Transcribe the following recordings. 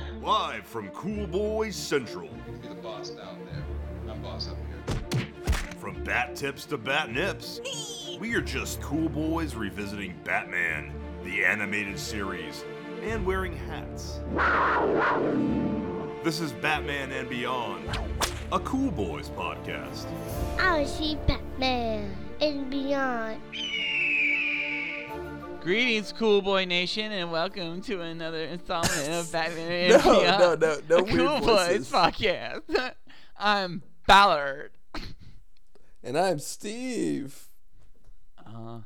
Central. Live from Cool Boys Central. Be the boss down there. I'm boss up here. From bat tips to bat nips. we are just cool boys revisiting Batman, the animated series, and wearing hats. This is Batman and Beyond, a Cool Boys podcast. I see Batman and beyond. Greetings, Cool Boy Nation, and welcome to another installment of Batman and No, Beyond, no, no, no weird Cool voices. Boys podcast. I'm Ballard. And I'm Steve. Uh,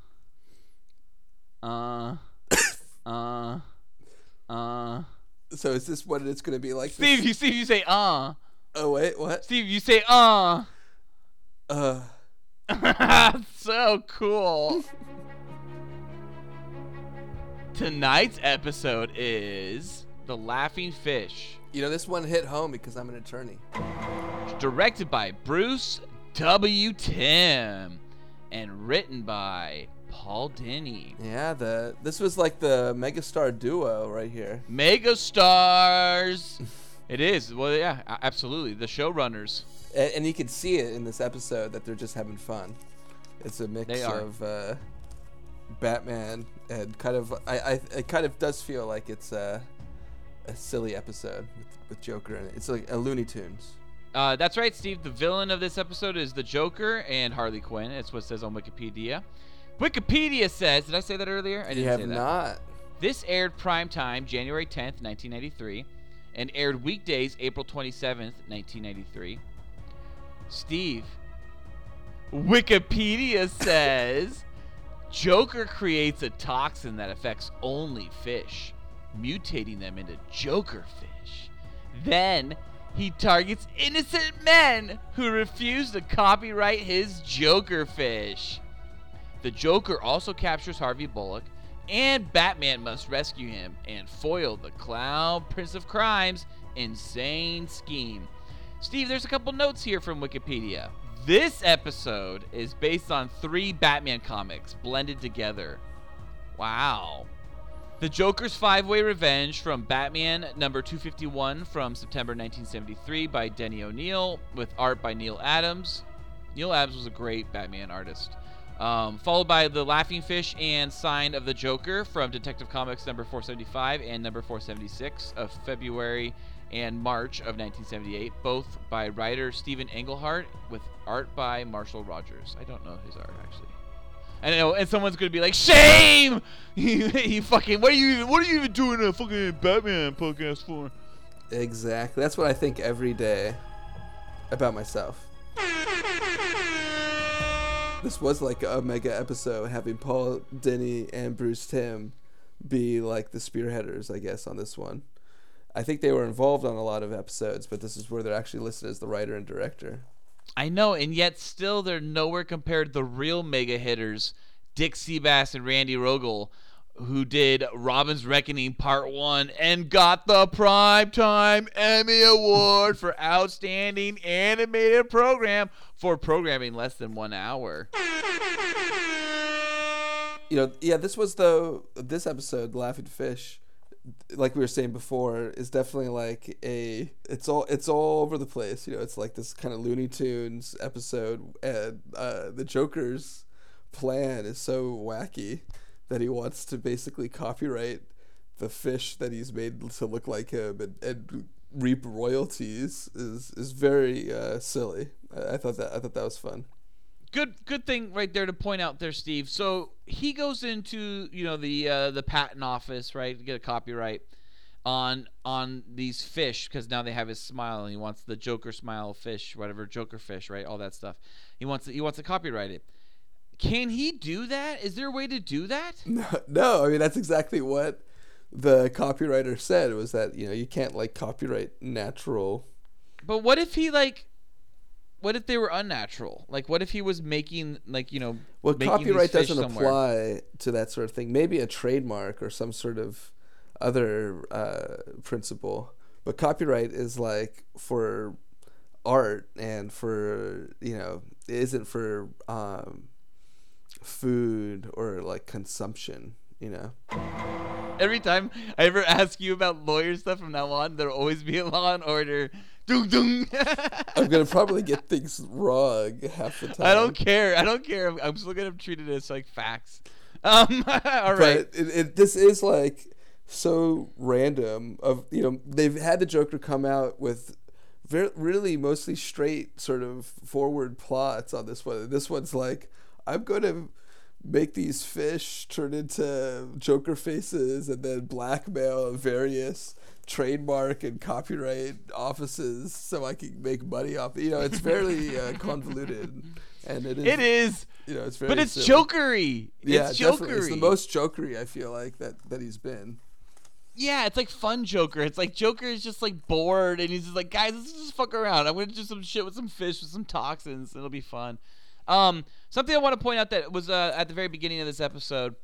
uh, uh, uh. So is this what it's going to be like? Steve, this- you Steve, you say uh. Oh wait, what? Steve, you say uh. Uh, so cool. Tonight's episode is The Laughing Fish. you know this one hit home because I'm an attorney. directed by Bruce W. Timm and written by Paul Dini. Yeah, the this was like the megastar duo right here. Mega stars. it is. Well, yeah, absolutely. The showrunners. And, and you can see it in this episode that they're just having fun. It's a mix They are. of uh, Batman and kind of I, I it kind of does feel like it's a, a silly episode with, with Joker in it. It's like a Looney Tunes. Uh, that's right, Steve. The villain of this episode is the Joker and Harley Quinn. It's what it says on Wikipedia. Wikipedia says, did I say that earlier? I didn't you have say that. not. This aired prime time January 10th, 1993, and aired weekdays April 27th, 1993. Steve, Wikipedia says Joker creates a toxin that affects only fish, mutating them into Joker fish. Then he targets innocent men who refuse to copyright his Joker fish. The Joker also captures Harvey Bullock, and Batman must rescue him and foil the Clown Prince of Crime's insane scheme. Steve, there's a couple notes here from Wikipedia. This episode is based on three Batman comics blended together. Wow. The Joker's Five Way Revenge from Batman number 251 from September 1973 by Denny O'Neil with art by Neal Adams. Neal Adams was a great Batman artist. Um, followed by The Laughing Fish and Sign of the Joker from Detective Comics number 475 and number 476 of February and March of 1978, both by writer Stephen Englehart with art by Marshall Rogers. I don't know his art actually. I know, and someone's gonna be like, "Shame! you, fucking what are you even what are you even doing a fucking Batman podcast for?" Exactly. That's what I think every day about myself. This was like a mega episode having Paul Dini and Bruce Timm be like the spearheaders, I guess, on this one. I think they were involved on a lot of episodes, but this is where they're actually listed as the writer and director. I know, and yet still they're nowhere compared to the real mega hitters, Dick Sebast and Randy Rogel, who did Robin's Reckoning Part 1 and got the Primetime Emmy Award for Outstanding Animated Program for programming less than one hour. You know, yeah, this was the this episode, Laughing Fish, like we were saying before, is definitely like a it's all it's all over the place. You know, it's like this kind of Looney Tunes episode, and uh, the Joker's plan is so wacky that he wants to basically copyright the fish that he's made to look like him and, and reap royalties is is very uh, silly. I, I thought that I thought that was fun. Good good thing right there to point out there steve. So he goes into you know the uh, the patent office right to get a copyright on on these fish because now they have his smile and he wants the joker smile fish whatever joker fish right all that stuff. He wants he wants to copyright it. Can he do that? Is there a way to do that? No, no, I mean that's exactly what the copywriter said was that you know you can't like copyright natural. but what if he like what if they were unnatural like what if he was making like you know Well, copyright doesn't somewhere? apply to that sort of thing. Maybe a trademark or some sort of other uh, principle, but copyright is like for art and for you know it isn't for um, food or like consumption. You know. Every time I ever ask you about lawyer stuff from now on, there'll always be a Law and Order. Dung dung. I'm gonna probably get things wrong half the time. I don't care. I don't care. I'm, I'm still gonna treat it as like facts. Um. all right. But it, it, this is like so random. Of you know, they've had the Joker come out with very, really mostly straight sort of forward plots on this one. This one's like, I'm gonna make these fish turn into Joker faces and then blackmail various trademark and copyright offices so I can make money off. You know, it's fairly uh, convoluted, and it is. It is. You know, it's very. But it's silly. jokery. Yeah, it's definitely. jokery. It's the most jokery I feel like that that he's been. Yeah, it's like fun Joker. It's like Joker is just like bored and he's just like, guys, let's just fuck around. I'm gonna do some shit with some fish with some toxins. It'll be fun. Um, something I want to point out that was uh, at the very beginning of this episode,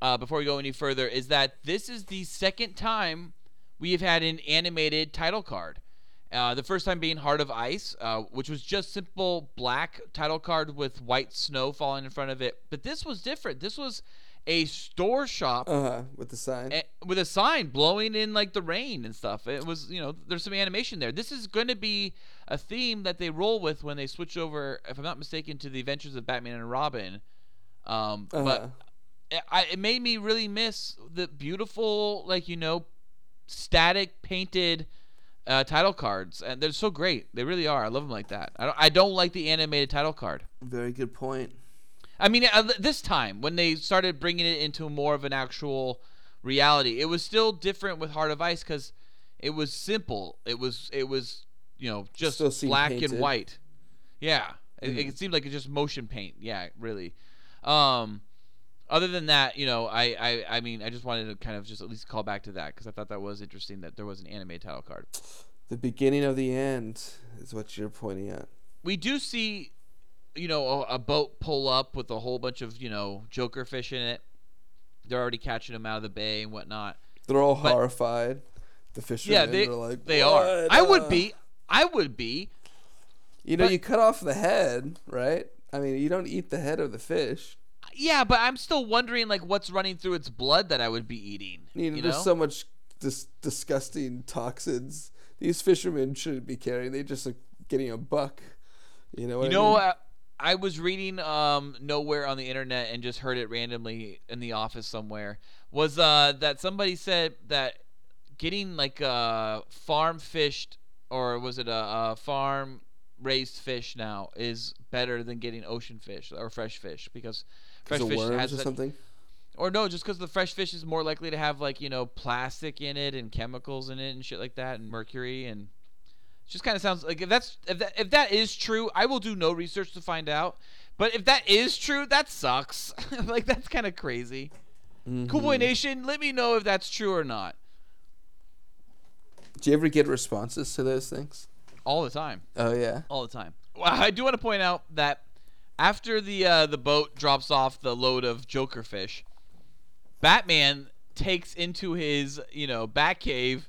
uh, before we go any further, is that this is the second time we have had an animated title card. Uh, the first time being Heart of Ice, uh, which was just simple black title card with white snow falling in front of it. But this was different. This was a store shop Uh huh. With the sign. eh, with a sign blowing in like the rain and stuff. It was, you know, there's some animation there. This is going to be a theme that they roll with when they switch over, if I'm not mistaken, to the Adventures of Batman and Robin. Um, Uh-huh. But it, I, it made me really miss the beautiful, like you know, static painted uh, title cards, and they're so great. They really are. I love them like that. I don't, I don't like the animated title card. Very good point. I mean, uh, this time when they started bringing it into more of an actual reality, it was still different with Heart of Ice because it was simple. It was it was you know just black painted. and white. Yeah, it, Mhm. it seemed like it's just motion paint. Yeah, really. Um, other than that, you know, I, I I mean, I just wanted to kind of just at least call back to that because I thought that was interesting that there was an anime title card. The beginning of the end is what you're pointing at. we do see, you know, a, a boat pull up with a whole bunch of you know Joker fish in it. They're already catching them out of the bay and whatnot. They're all But- horrified. The fishermen yeah, they are like, they are. I would uh?" be. I would be. You know, but- you cut off the head, right? I mean, you don't eat the head of the fish. Yeah, but I'm still wondering like what's running through its blood that I would be eating. You know, You there's so much dis- disgusting toxins these fishermen shouldn't be carrying. They're just like getting a buck. You know what You I know, mean? I was reading um, nowhere on the internet and just heard it randomly in the office somewhere. Was uh, that somebody said that getting like uh, farm fished or was it a, a farm raised fish now is better than getting ocean fish or fresh fish because fresh fish has or something. or no, just because the fresh fish is more likely to have like you know plastic in it and chemicals in it and shit like that and mercury and just kind of sounds like if that's if that if that is true, I will do no research to find out. But if that is true, that sucks. like that's kind of crazy. Cool Boy. Nation, let me know if that's true or not. Do you ever get responses to those things? All the time. Oh yeah. all the time. Well, I do want to point out that after the uh, the boat drops off the load of Joker fish, Batman takes into his you know bat cave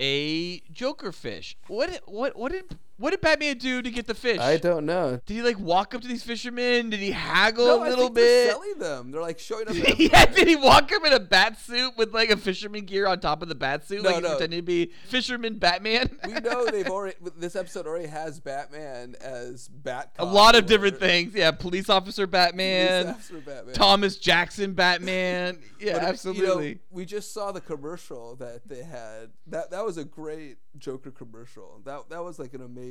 a Joker fish. What what what did what did Batman do to get the fish? I don't know. Did he like walk up to these fishermen? Did he haggle No, a little think they're bit? selling them. They're like showing up. yeah, did he walk up in a bat suit with like a fisherman gear on top of the bat suit, No, like no. pretending to be fisherman Batman? we know they've already. This episode already has Batman as Bat. a lot of different things. Yeah, police officer Batman. Police officer Batman. Thomas Jackson Batman. Yeah, But, you know, absolutely. we just saw the commercial that they had. That that was a great Joker commercial. That that was like an amazing,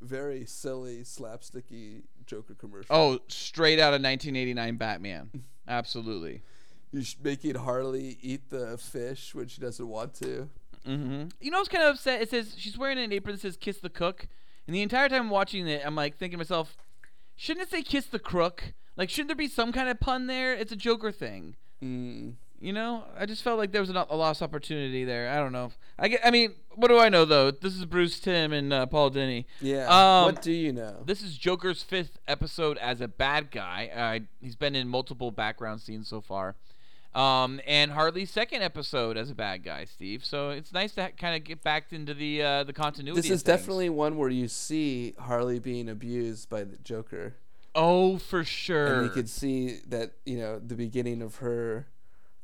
very silly, slapsticky Joker commercial. oh, straight out of 1989 Batman. Absolutely. He's making Harley eat the fish when she doesn't want to. Mm-hmm. You know, I was kind of upset. It says she's wearing an apron that says "Kiss the Cook," and the entire time watching it, I'm like thinking to myself, shouldn't it say "Kiss the Crook"? Like, shouldn't there be some kind of pun there? It's a Joker thing. Mm. You know, I just felt like there was a, a lost opportunity there. I don't know. I get, I mean, what do I know though? This is Bruce Timm and uh, Paul Dini. Yeah. Um, what do you know? This is Joker's fifth episode as a bad guy. Uh, he's been in multiple background scenes so far. Um, and Harley's second episode as a bad guy, Steve. So it's nice to ha- kind of get back into the uh, the continuity. this is definitely one where you see Harley being abused by the Joker. oh for sure. and you could see that you know the beginning of her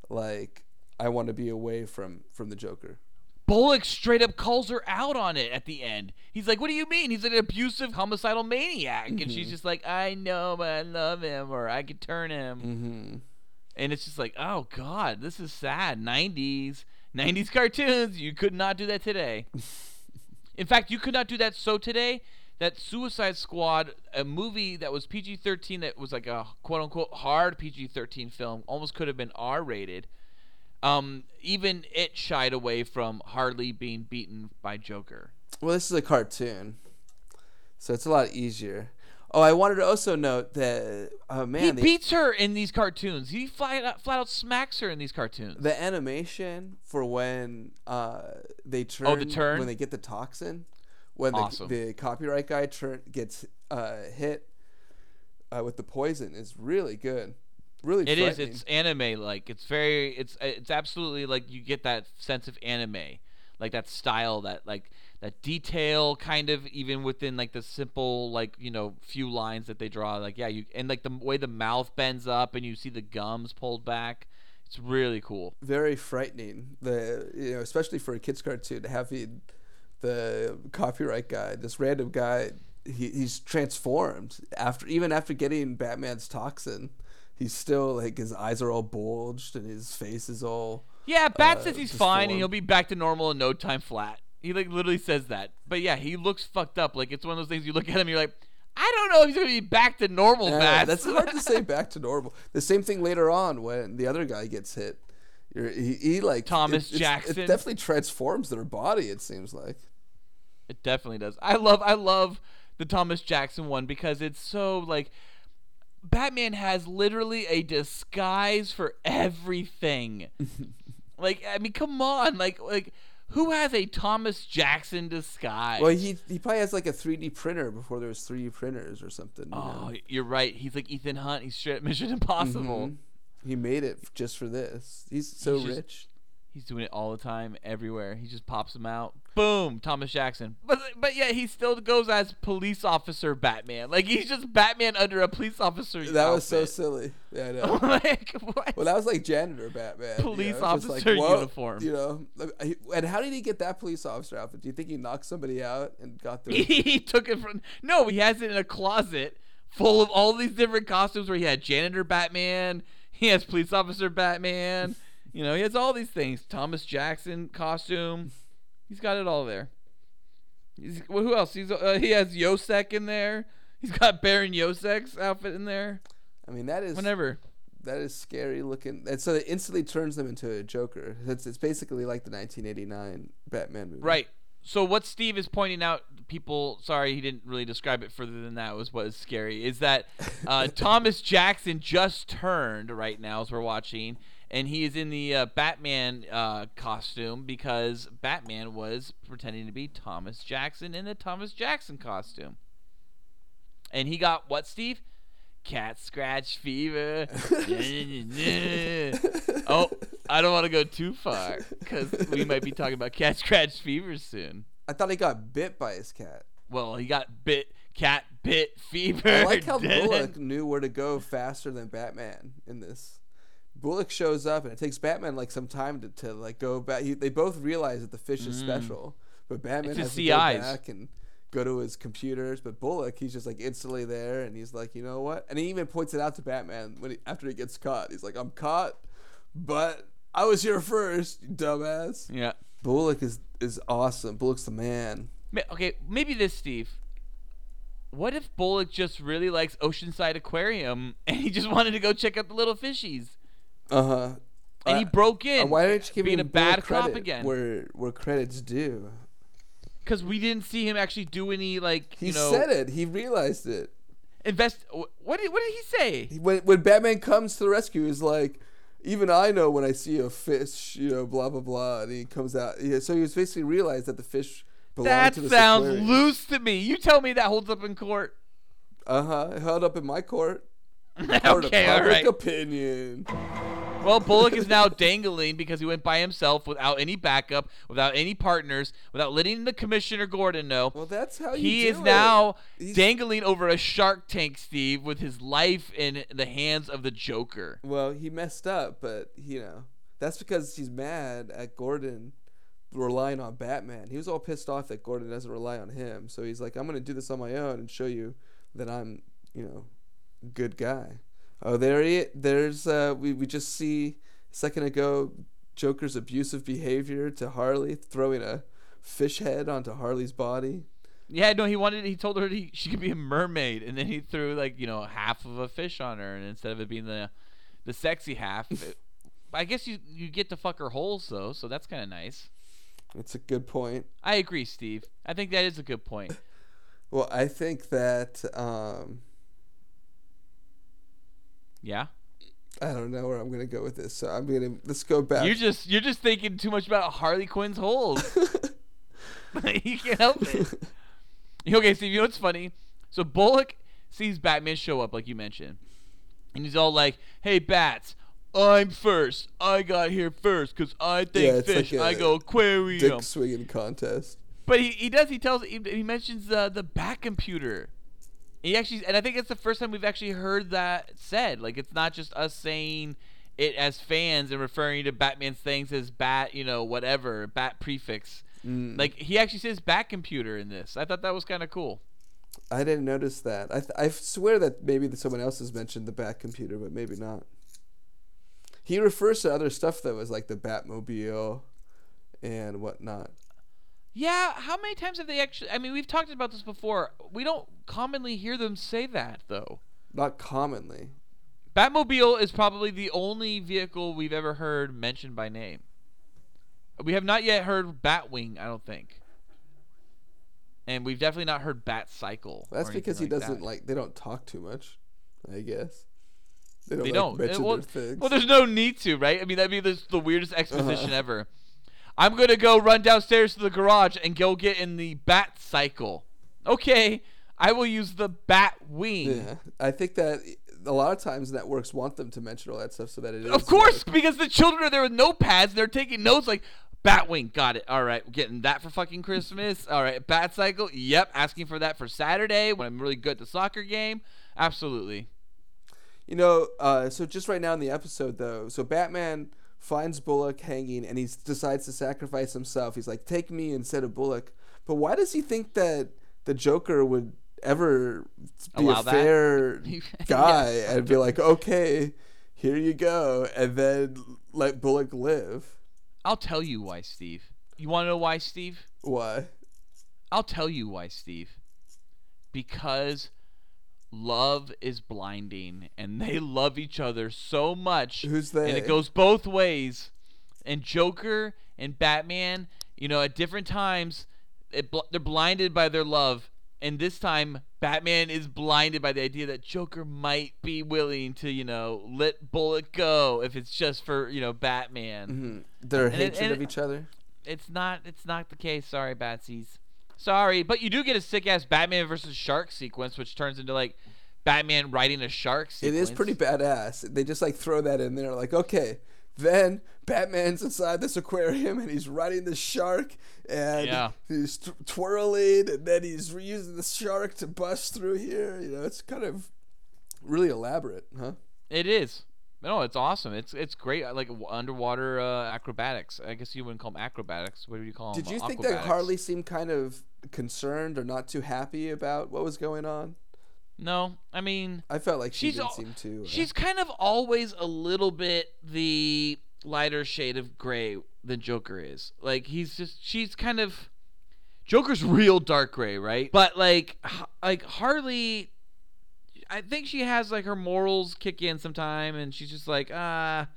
like I want to be away from from the Joker. Bullock straight up calls her out on it at the end. He's like, "What do you mean? He's an abusive, homicidal maniac." And she's just like, "I know, but I love him, or I could turn him." Mm-hmm. And it's just like, "Oh God, this is sad." '90s, '90s cartoons. You could not do that today. In fact, you could not do that so today that Suicide Squad, a movie that was PG-13, that was like a quote unquote hard PG-13 film, almost could have been R-rated. Um, even it shied away from Harley being beaten by Joker. Well, this is a cartoon, so it's a lot easier. Oh, I wanted to also note that oh he man, the, beats her in these cartoons. He flat out, flat out smacks her in these cartoons. the animation for when uh they turn Oh, the turn? when they get the toxin, when Awesome. the, the copyright guy turn gets uh hit uh, with the poison is really good. Really, It is. It's anime like. It's very. It's it's absolutely like you get that sense of anime, like that style, that like that detail, kind of even within like the simple like you know few lines that they draw. Like yeah, you and like the way the mouth bends up and you see the gums pulled back. It's really cool. very frightening. The you know, especially for a kids cartoon, having the copyright guy, this random guy, he, he's transformed after even after getting Batman's toxin. He's still like his eyes are all bulged and his face is all. Yeah, Bat uh, says he's fine and he'll be back to normal in no time flat. He like literally says that. But yeah, he looks fucked up. Like it's one of those things you look at him, and you're like, I don't know if he's gonna be back to normal. Yeah, Bats. that's hard to say back to normal. The same thing later on when the other guy gets hit. You're, he, he like Thomas it, Jackson. It definitely transforms their body. It seems like. It definitely does. I love I love the Thomas Jackson one because it's so like Batman has literally a disguise for everything. like I mean, come on, like like who has a Thomas Jackson disguise? Well, he he probably has like a 3D printer before there was 3D printers or something. You Oh, know? you're right. He's like Ethan Hunt. He's straight Mission Impossible. Mhm. He made it just for this. He's so He's rich. He's doing it all the time, everywhere. He just pops them out. Boom, Thomas Jackson. But but yeah, he still goes as police officer Batman. Like he's just Batman under a police officer. That was so silly. Yeah, I know. like what? well, that was like janitor Batman. you know, Police it's just officer whoa, uniform. You know, and how did he get that police officer outfit? Do you think he knocked somebody out and got the? he took it from no, he has it in a closet full of all these different costumes where he had janitor Batman, he has police officer Batman, you know, he has all these things. Thomas Jackson costume, he's got it all there. He's, well, who else? He's uh, he has Yosek in there. He's got Baron Yosek's outfit in there. I mean, that is Whenever. that is scary looking. And so it instantly turns them into a Joker. It's it's basically like the 1989 Batman movie. Right. So what Steve is pointing out, people, sorry, he didn't really describe it further than that. Was what is scary is that uh, Thomas Jackson just turned right now as we're watching, and he is in the uh, Batman uh, costume because Batman was pretending to be Thomas Jackson in the Thomas Jackson costume, and he got what, Steve? Cat scratch fever. oh, I don't want to go too far because we might be talking about cat scratch fever soon. I thought he got bit by his cat. Well, he got bit, cat bit fever. I like how. Bullock knew where to go faster than Batman in this. Bullock shows up and it takes Batman like some time to, to like go back. He, they both realize that the fish is special, but Batman Mm. Has to go CIs. back and go to his computers. But Bullock, he's just like instantly there, and he's like, you know what? And he even points it out to Batman when he, after he gets caught. He's like, I'm caught, but I was here first, you dumbass. Yeah. Bullock is is awesome. Bullock's the man. Okay, maybe this, Steve. What if Bullock just really likes Oceanside Aquarium and he just wanted to go check out the little fishies? Uh huh. And he broke in. why didn't you give being him a bad cop again? Where where credits due? Because we didn't see him actually do any like He you know said it. He realized it. invest. What did what did he say? When when Batman comes to the rescue, he's like, even I know when I see a fish, you know, blah blah blah. And he comes out. Yeah, so he was basically realized that the fish belonged That to the sounds loose to me. You tell me that holds up in court. Uh huh. Held up in my court. Okay, public right. opinion. Well, Bullock is now dangling because he went by himself without any backup, without any partners, without letting the commissioner Gordon know. Well, that's how you he is it. now He's- dangling over a shark tank, Steve, with his life in the hands of the Joker. Well, he messed up, but you know, That's because he's mad at Gordon relying on Batman. He was all pissed off that Gordon doesn't rely on him. So he's like, I'm gonna do this on my own and show you that I'm, you know, good guy. Oh, there he. There's. Uh, we we just see a second ago Joker's abusive behavior to Harley, throwing a fish head onto Harley's body. Yeah, no, he wanted. He told her he, she could be a mermaid, and then he threw like you know half of a fish on her, and instead of it being the the sexy half, it, I guess you you get to fuck her holes though, so that's kind of nice. It's a good point. I agree, Steve. I think that is a good point. Well, I think that um, Yeah. I don't know where I'm gonna go with this, so I'm gonna let's go back. You're just you're just thinking too much about Harley Quinn's holes. you can't help it. Okay, Steve. You know what's funny? So Bullock sees Batman show up, like you mentioned, and he's all like, "Hey, bats." I'm first. I got here first because I think Yeah, fish. like I go aquarium. dick swinging contest. But he, he does. He tells. He, he mentions uh, the the bat computer. He actually, and I think it's the first time we've actually heard that said. Like it's not just us saying it as fans and referring to Batman's things as bat, you know, whatever bat prefix. Mm. Like he actually says bat computer in this. I thought that was kind of cool. I didn't notice that. I th- I swear that maybe that someone else has mentioned the Bat computer, but maybe not. He refers to other stuff that was like the Batmobile and whatnot. Yeah, how many times have they actually? I mean, we've talked about this before. We don't commonly hear them say that though. Not commonly. Batmobile is probably the only vehicle we've ever heard mentioned by name. We have not yet heard Batwing, I don't think. And we've definitely not heard Batcycle. That's because he anything doesn't that. like. They don't talk too much. I guess. They don't. They like, don't. mention well, their things. well, there's no need to, right? I mean, that'd be the, the weirdest exposition Uh-huh. ever. I'm gonna go run downstairs to the garage and go get in the Bat Cycle. Okay, I will use the Bat Wing. yeah, I think that a lot of times networks want them to mention all that stuff so that it is. Of course, because the children are there with notepads. They're taking notes like Batwing. Got it. All right, getting that for fucking Christmas. All right, Bat Cycle. Yep, asking for that for Saturday when I'm really good at the soccer game. Absolutely. You know, uh, so just right now in the episode, though, so Batman finds Bullock hanging and he decides to sacrifice himself. He's like, take me instead of Bullock. But why does he think that the Joker would ever be Allow a that? fair guy and be like, okay, here you go, and then let Bullock live? I'll tell you why, Steve. You want to know why, Steve? Why? I'll tell you why, Steve. Because love is blinding and they love each other so much. Who's they? And it goes both ways. And Joker and Batman, you know, at different times, it bl- they're blinded by their love. And this time, Batman is blinded by the idea that Joker might be willing to, you know, let Bullock go if it's just for, you know, Batman Mhm. Their And hatred of each other. it's not it's not the case. Sorry, Batsies. Sorry, but you do get a sick ass Batman versus Shark sequence, which turns into like Batman riding a shark. It Sequence. is pretty badass. They just like throw that in there, like, okay, then Batman's inside this aquarium and he's riding the shark and Yeah. he's t- twirling and then he's using the shark to bust through here. You know, it's kind of really elaborate, huh? It is. No, it's awesome. It's it's great. Like underwater uh, acrobatics. I guess you wouldn't call them acrobatics. What do you call them? Did you think that Harley seemed kind of concerned or not too happy about what was going on? No, I mean I felt like she she's didn't al- seem to. Uh, she's kind of always a little bit the lighter shade of gray than Joker is. Like he's just she's kind of Joker's real dark gray, right? But like like Harley I think she has like her morals kick in sometime and she's just like, ah,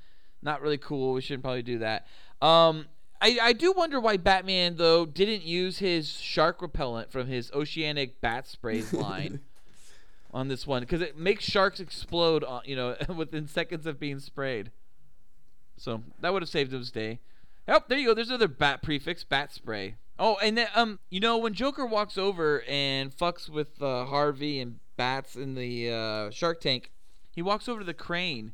not really cool. We shouldn't probably do that. Um I, I do wonder why Batman though didn't use his shark repellent from his oceanic bat sprays line on this one because it makes sharks explode, on, you know, within seconds of being sprayed. So that would have saved his day. Oh, there you go. There's another bat prefix, bat spray. Oh, and then um, you know, when Joker walks over and fucks with uh, Harvey and bats in the uh, Shark Tank, he walks over to the crane,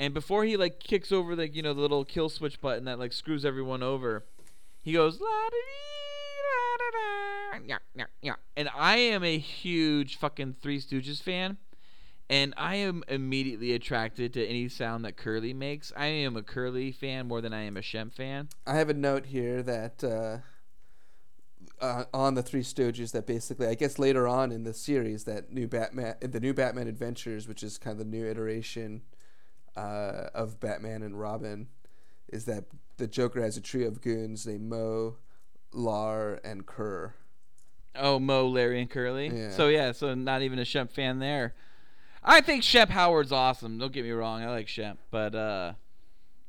and before he like kicks over the you know the little kill switch button that like screws everyone over, he goes la dee la. And I am a huge fucking Three Stooges fan, and I am immediately attracted to any sound that Curly makes. I am a Curly fan more than I am a Shemp fan. I have a note here that uh, uh, on the Three Stooges that basically, I guess later on in the series, that new Batman, the new Batman Adventures, which is kind of the new iteration uh, of Batman and Robin, is that the Joker has a trio of goons named Mo, Lar, and Kerr. Oh, Moe, Larry, and Curly. Yeah. So yeah, so not even a Shemp fan there. I think Shemp Howard's awesome. Don't get me wrong, I like Shemp, but uh,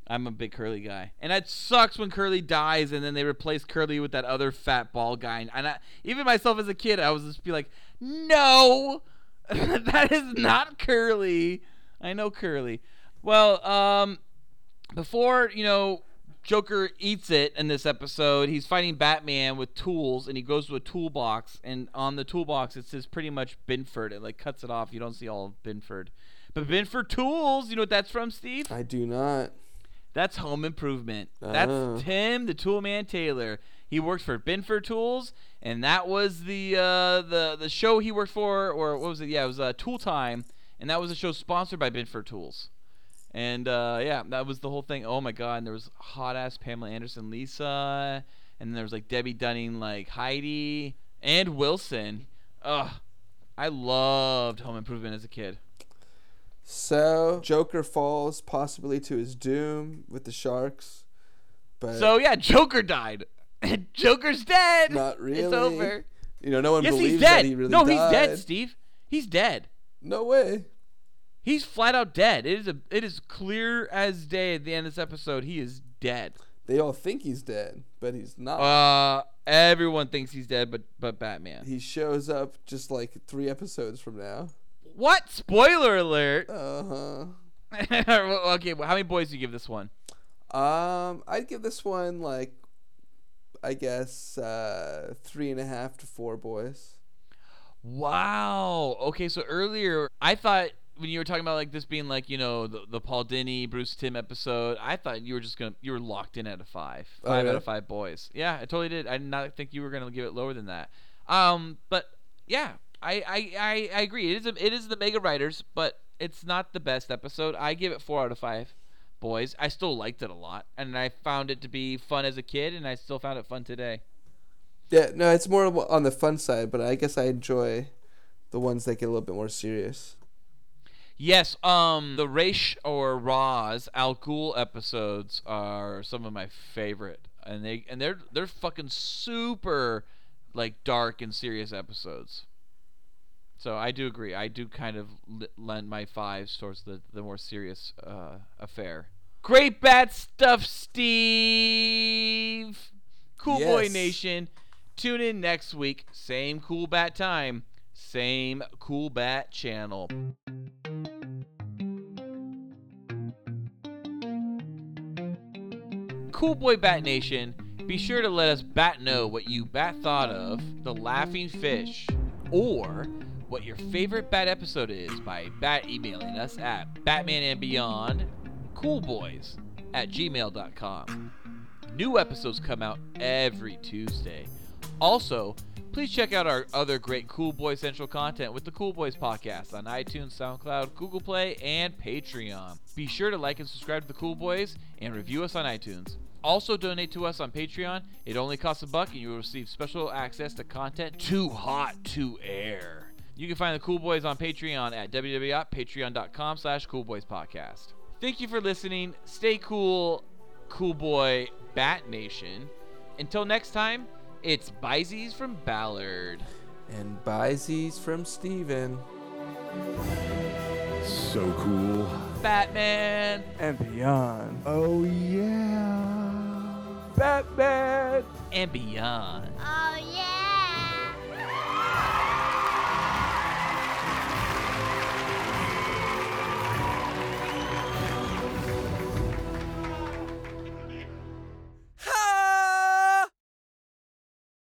I'm a big Curly guy, and it sucks when Curly dies, and then they replace Curly with that other fat ball guy. And I, even myself as a kid, I was just be like, no, that is not Curly. I know Curly. Well, um, before you know Joker eats it in this episode. He's fighting Batman with tools, and he goes to a toolbox, and on the toolbox it says pretty much Binford. It like cuts it off. You don't see all of Binford, but Binford Tools. You know what that's from, Steve? I do not. That's Home Improvement. That's Oh. Tim, the Tool Man Taylor. He works for Binford Tools, and that was the uh, the the show he worked for, or what was it? Yeah, it was uh, Tool Time, and that was a show sponsored by Binford Tools. And uh, yeah, that was the whole thing. Oh my god! And there was hot ass Pamela Anderson, Lisa, and there was like Debbie Dunning, like Heidi, and Wilson. Ugh, I loved Home Improvement as a kid. So Joker falls possibly to his doom with the sharks, but So yeah, Joker died. Joker's dead. not really. It's over. You know, no one yes, believes he's dead. that he really no, died. he's dead, Steve. He's dead. No way. He's flat out dead. It is a it is clear as day at the end of this episode. He is dead. They all think he's dead, but he's not. Uh everyone thinks he's dead but but Batman. he shows up just like three episodes from now. What? Spoiler alert. Uh huh. okay, well, how many boys do you give this one? Um, I'd give this one like, I guess, uh, three and a half to four boys. Wow. Okay, so earlier I thought when you were talking about like this being like you know the, the Paul Dini Bruce Timm episode, I thought you were just gonna you were locked in at a five, Oh, five out of five boys. Yeah, I totally did. I did not think you were gonna give it lower than that. Um, but yeah, I I, I, I agree. It is a, it is the Mega Writers, but it's not the best episode. I give it four out of five. Boys, I still liked it a lot, and I found it to be fun as a kid, and I still found it fun today. Yeah, no, it's more on the fun side, but I guess I enjoy the ones that get a little bit more serious. Yes, um, the Raish or Roz Al Ghul episodes are some of my favorite, and they and they're they're fucking super, like dark and serious episodes. So I do agree. I do kind of l- lend my fives towards the the more serious uh, affair. Great bat stuff, Steve. Cool Boy Nation. Tune in next week. Same cool bat time. Same cool bat channel. Cool Boy Bat Nation, be sure to let us bat know what you bat thought of The Laughing Fish or what your favorite bat episode is by bat emailing us at Batman and Beyond Coolboys at gmail.com. New episodes come out every Tuesday. Also, please check out our other great Cool Boy Central content with the Cool Boys podcast on iTunes, SoundCloud, Google Play, and Patreon. Be sure to like and subscribe to the Cool Boys and review us on iTunes. Also, donate to us on Patreon. It only costs a buck, and you will receive special access to content too hot to air. You can find the Cool Boys on Patreon at www.patreon.com slash coolboyspodcast. Thank you for listening. Stay cool, Cool Boy Bat Nation. Until next time, it's Bizees from Ballard. And Bizees from Steven. So cool. Batman. And beyond. Oh, yeah. Batman! And beyond. I